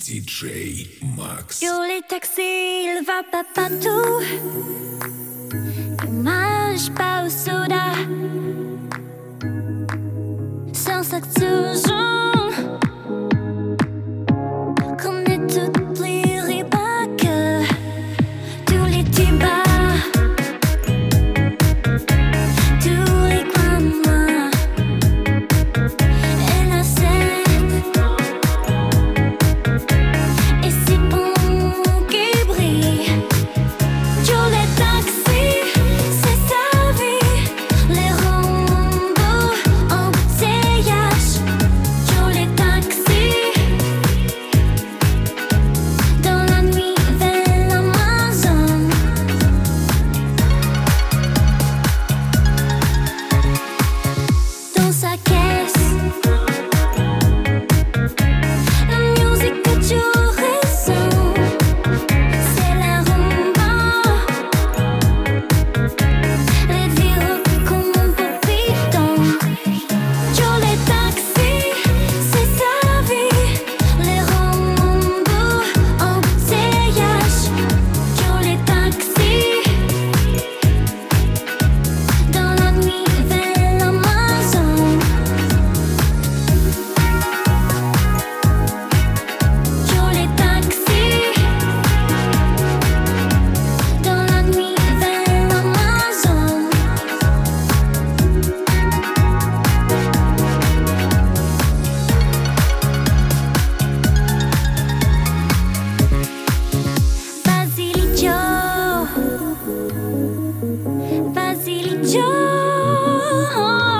DJ Max. Sur les taxis, il va pas partout. Il mange pas au soda. Sans sac toujours. 啊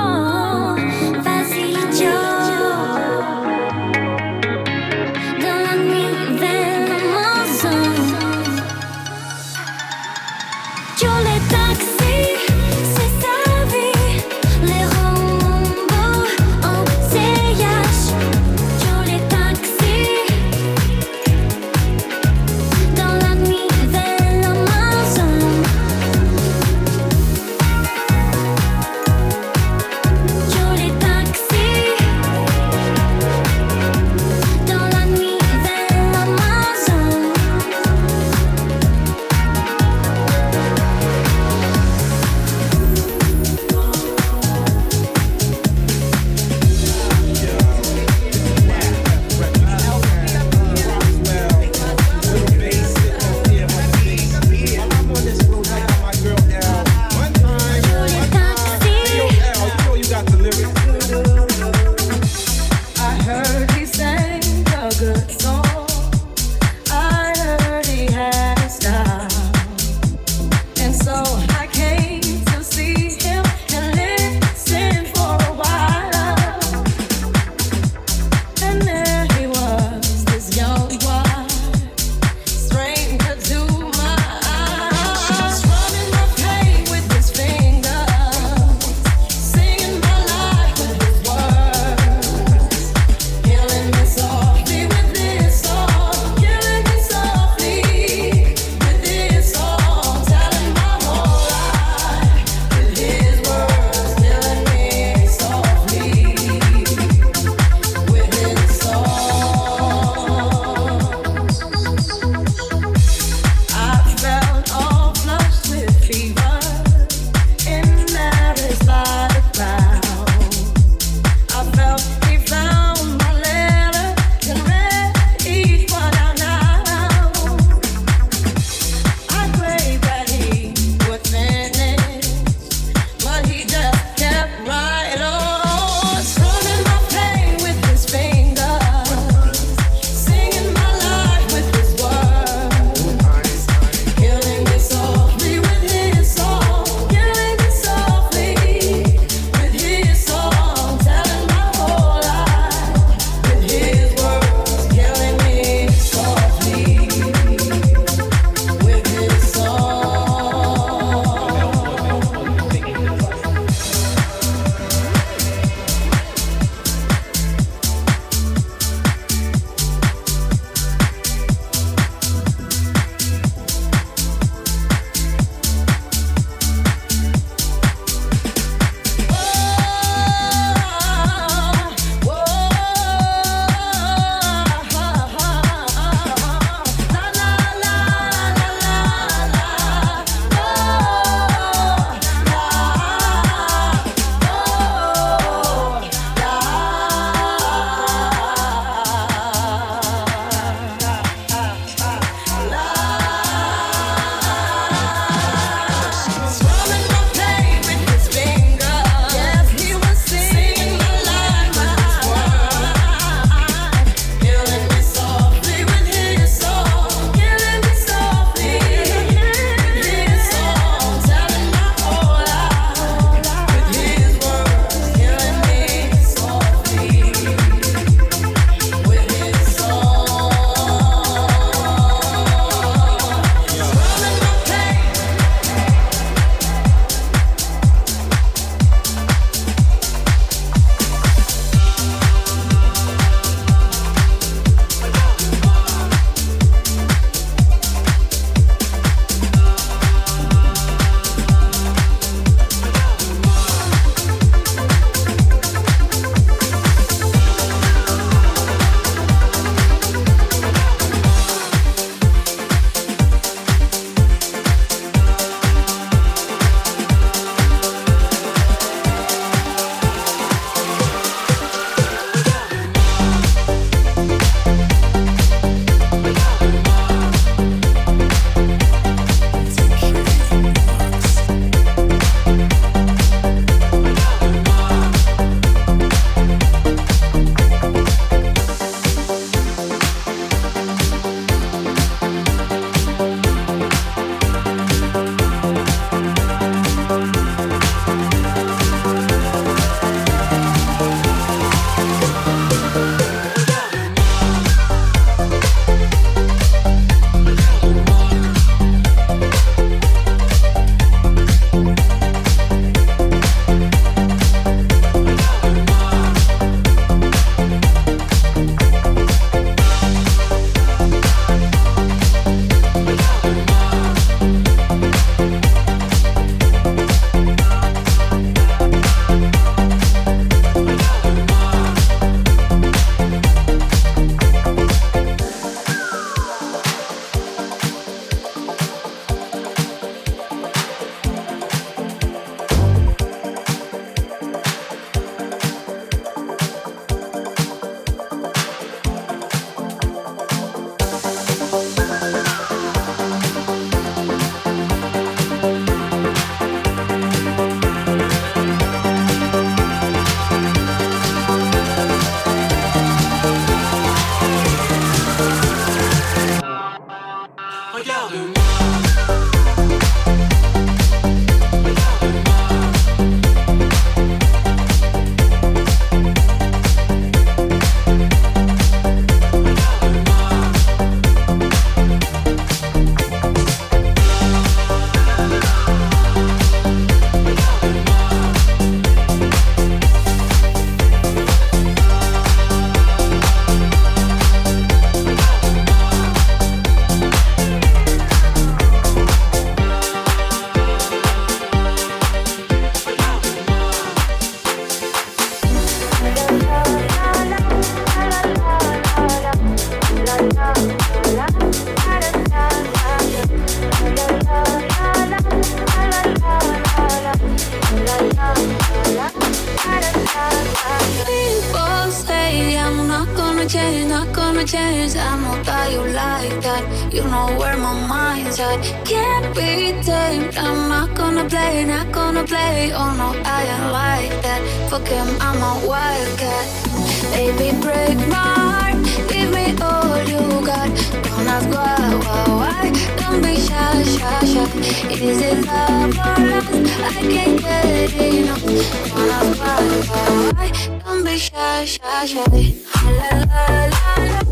be shy, shy, shy. La la la la,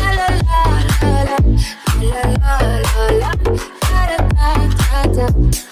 la la la la, la la la la, la la la la.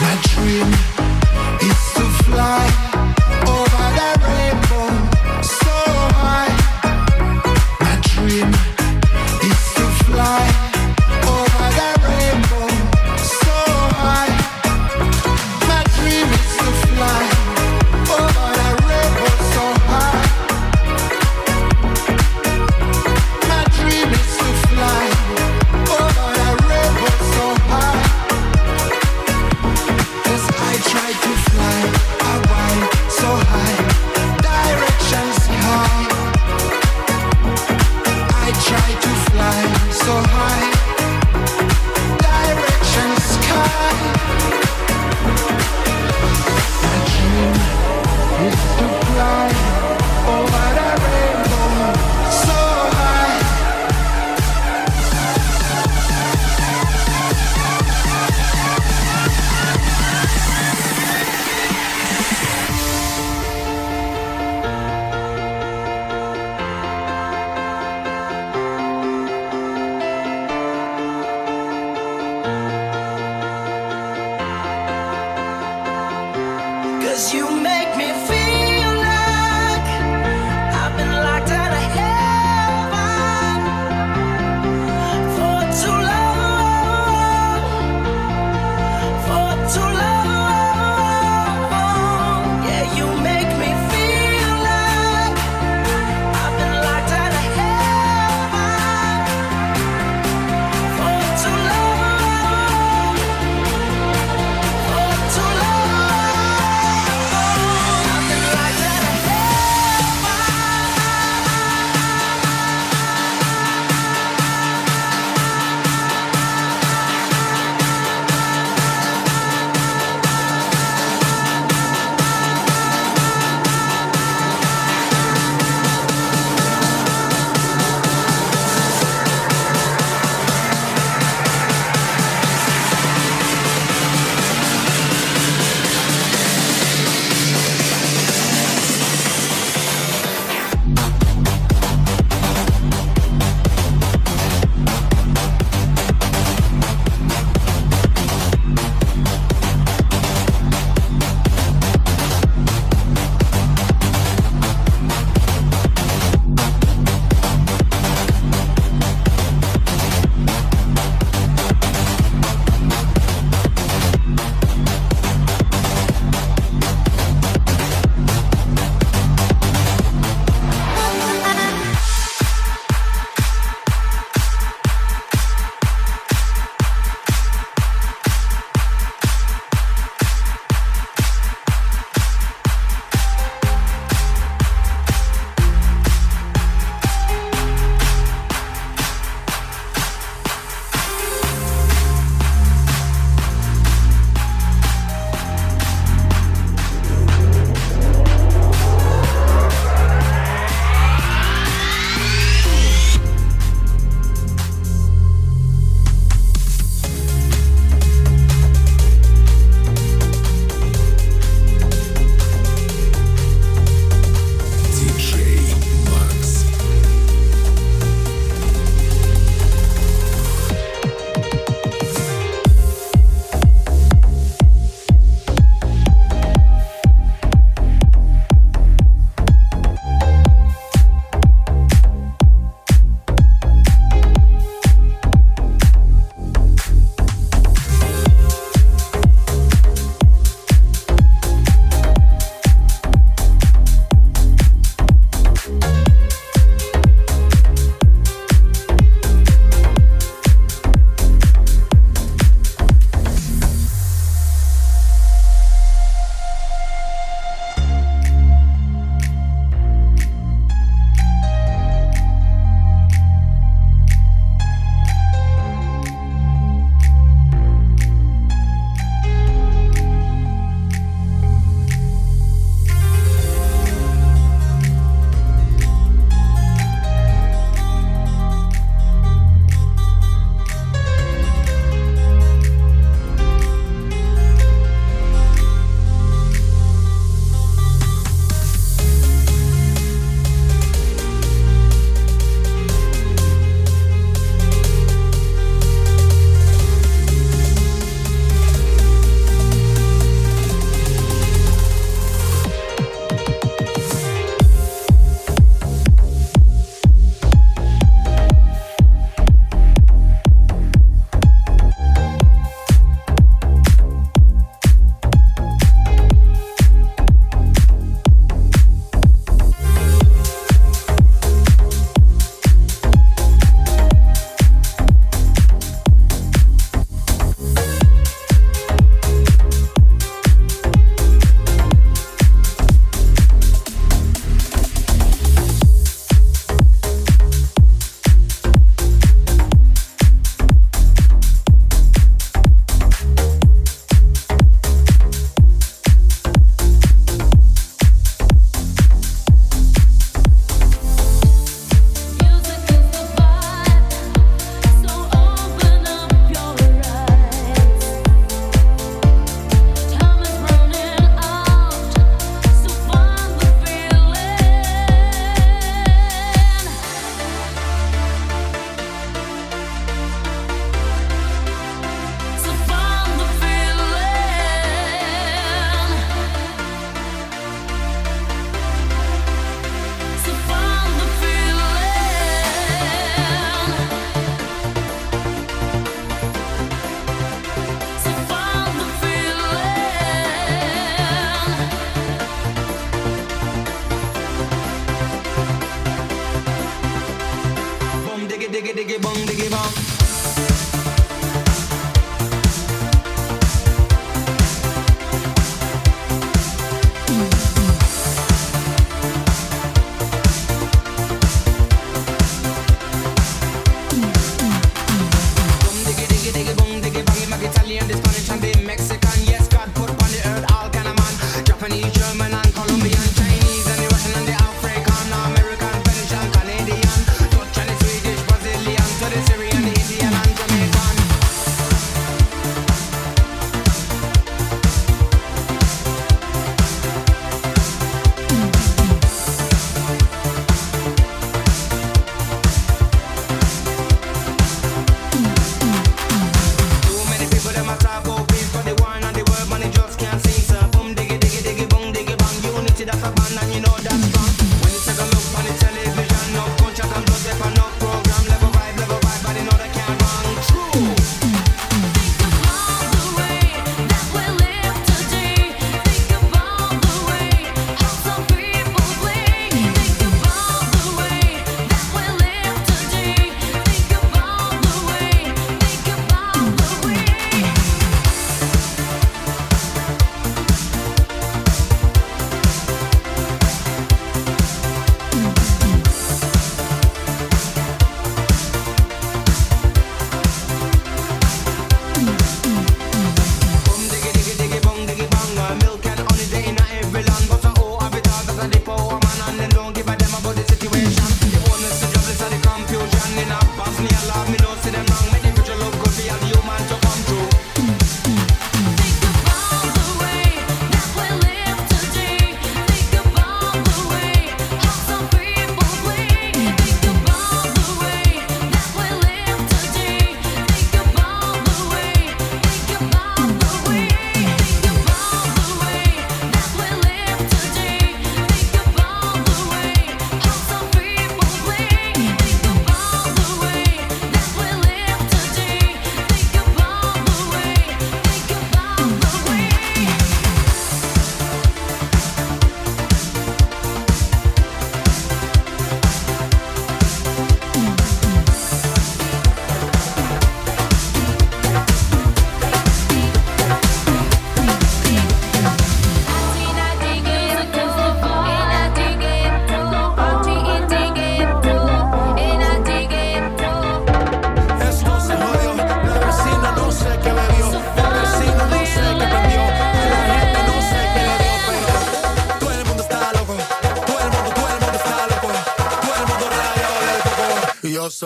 My dream.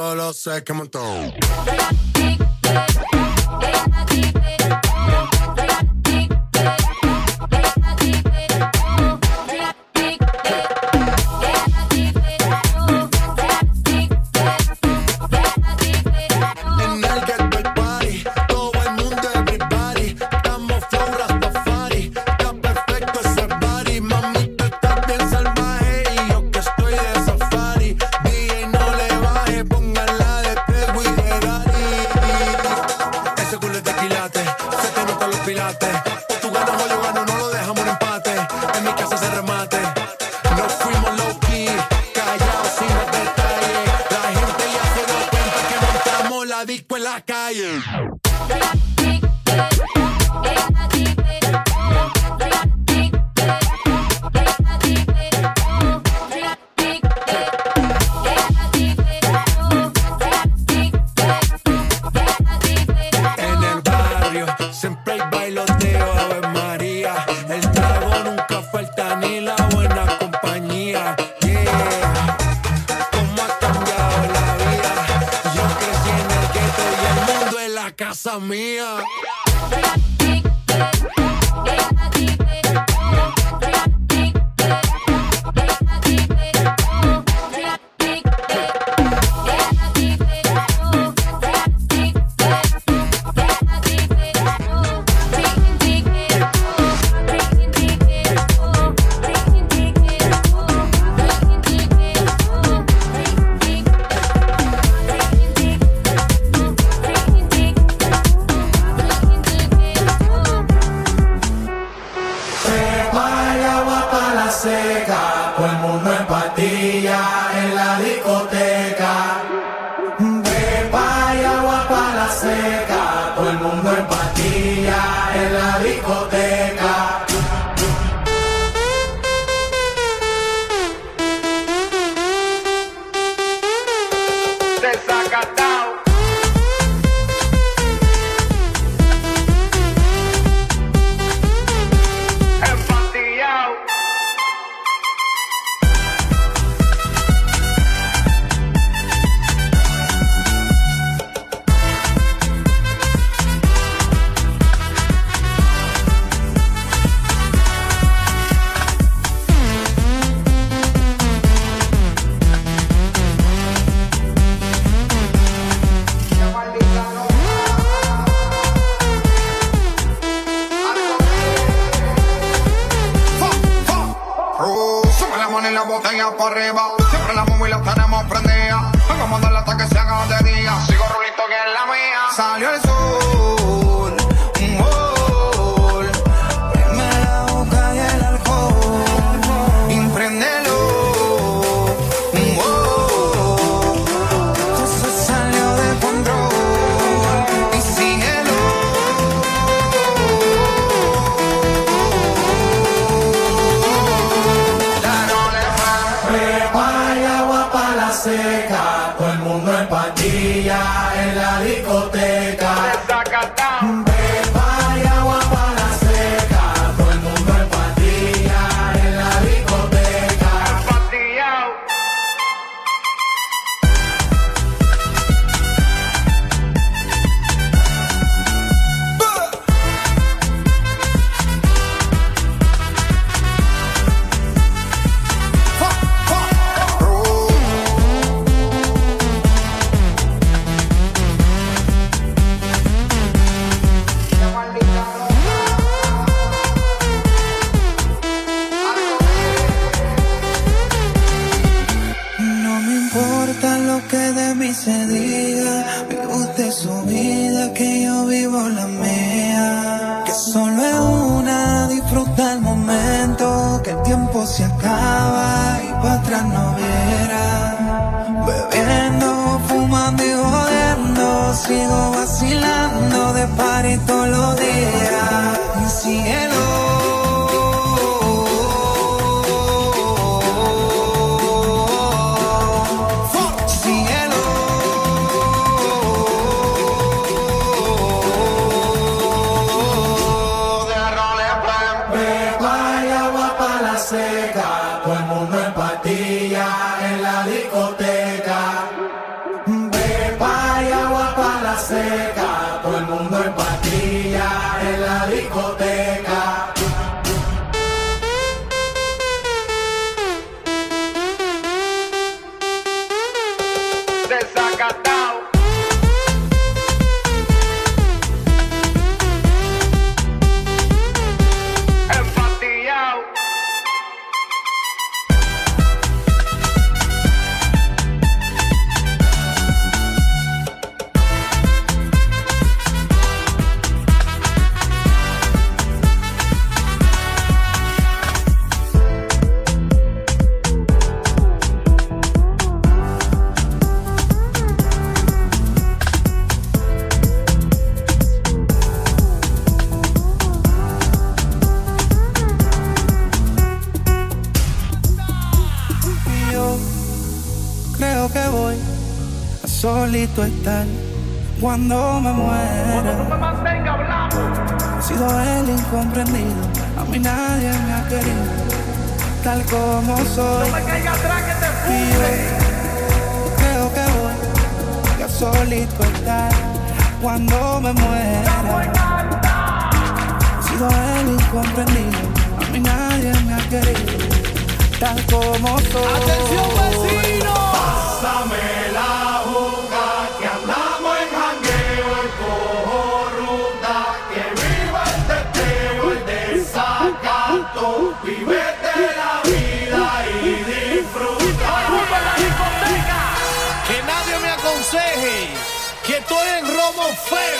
todos los segmentos. Patilla en la discoteca. Estar cuando me muera. He sido el incomprendido, a mí nadie me ha querido, tal como soy. Y yo creo que voy a solito estar cuando me muera. He sido el incomprendido, a mí nadie me ha querido, tal como soy. ¡Atención, vecino! Pásame on.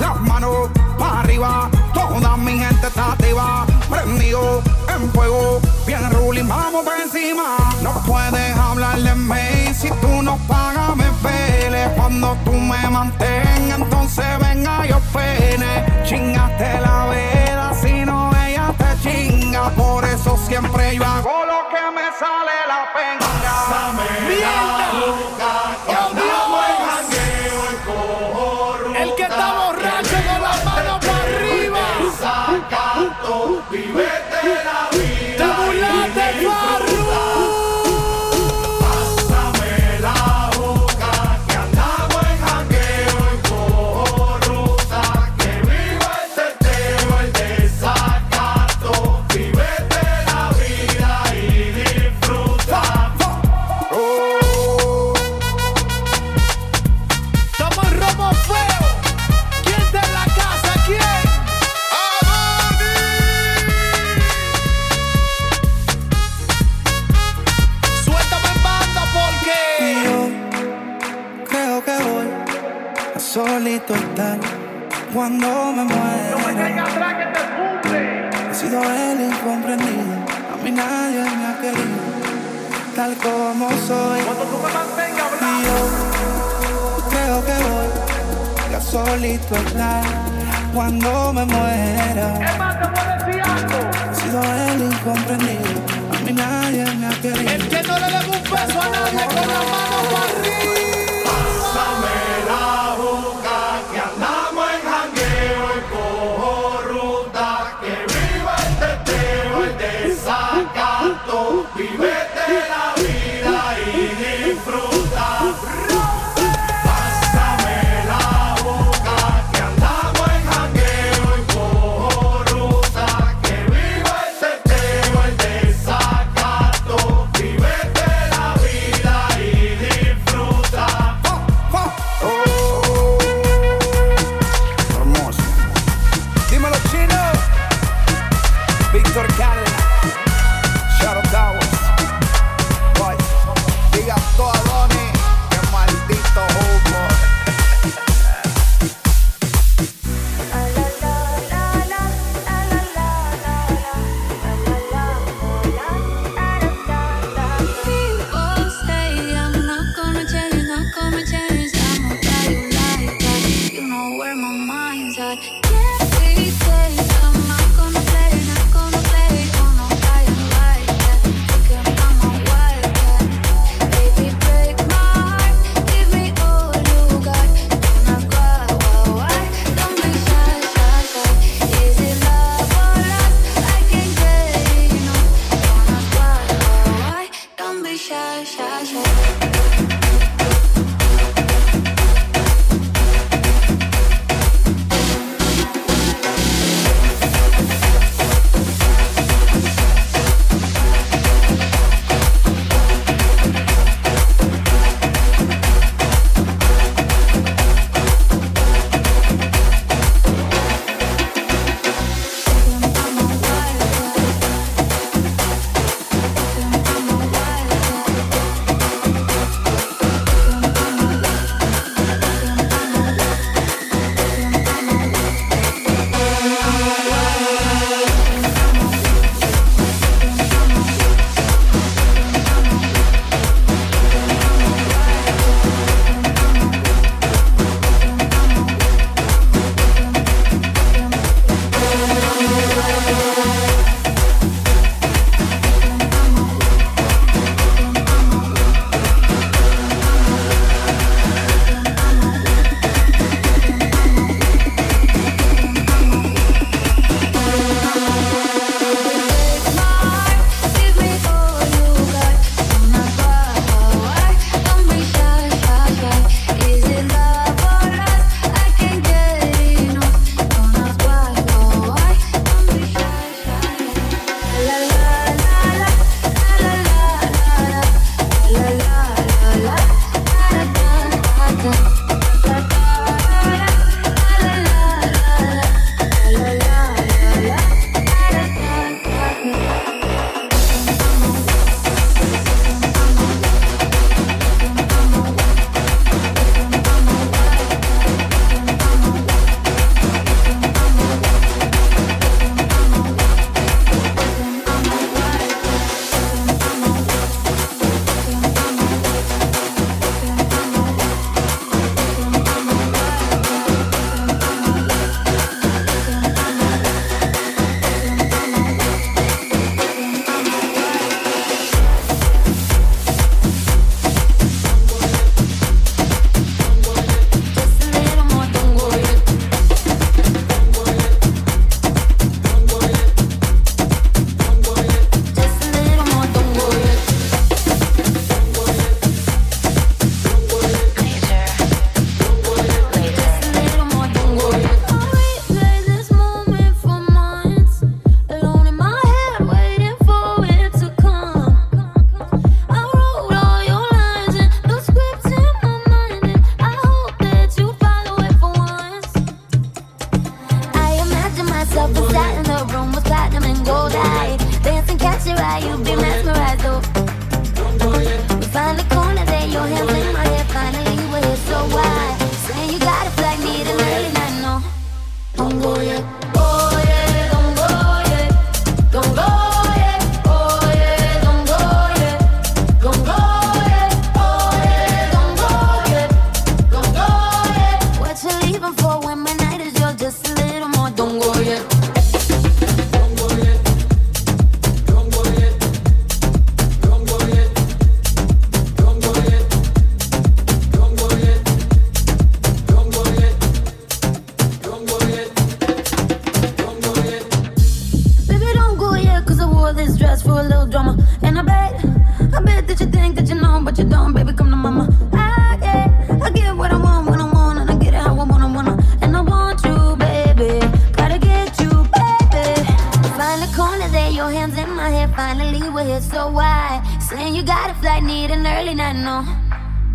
las manos para arriba, toda mi gente está activa, prendido en fuego, bien ruling, vamos por encima. No puedes hablar de mí, si tú no pagas me pele, cuando tú me mantengas, entonces venga yo pene, chingaste la vela, si no ella te chinga, por eso siempre yo hago cuando me muera. Emma, te voy. He sido el incomprendido. A mí nadie me ha querido. El que no le debe un peso a nadie con las manos para arriba.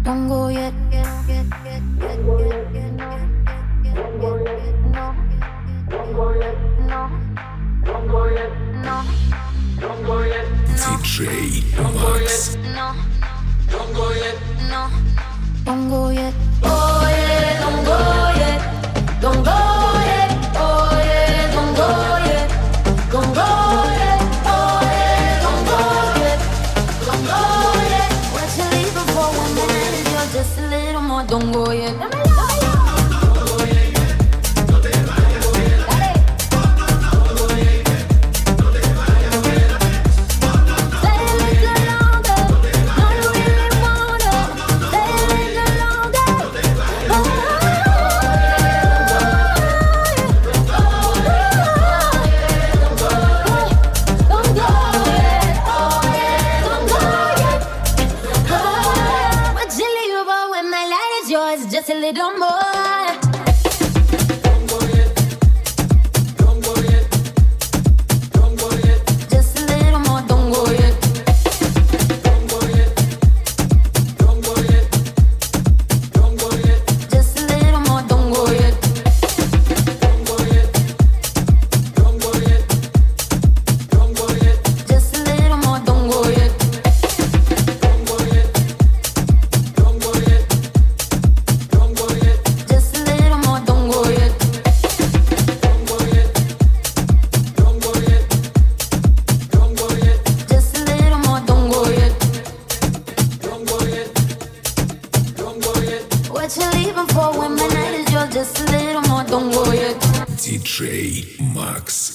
Bongo yet. DJ Max. Yet. Oh yeah, don't go.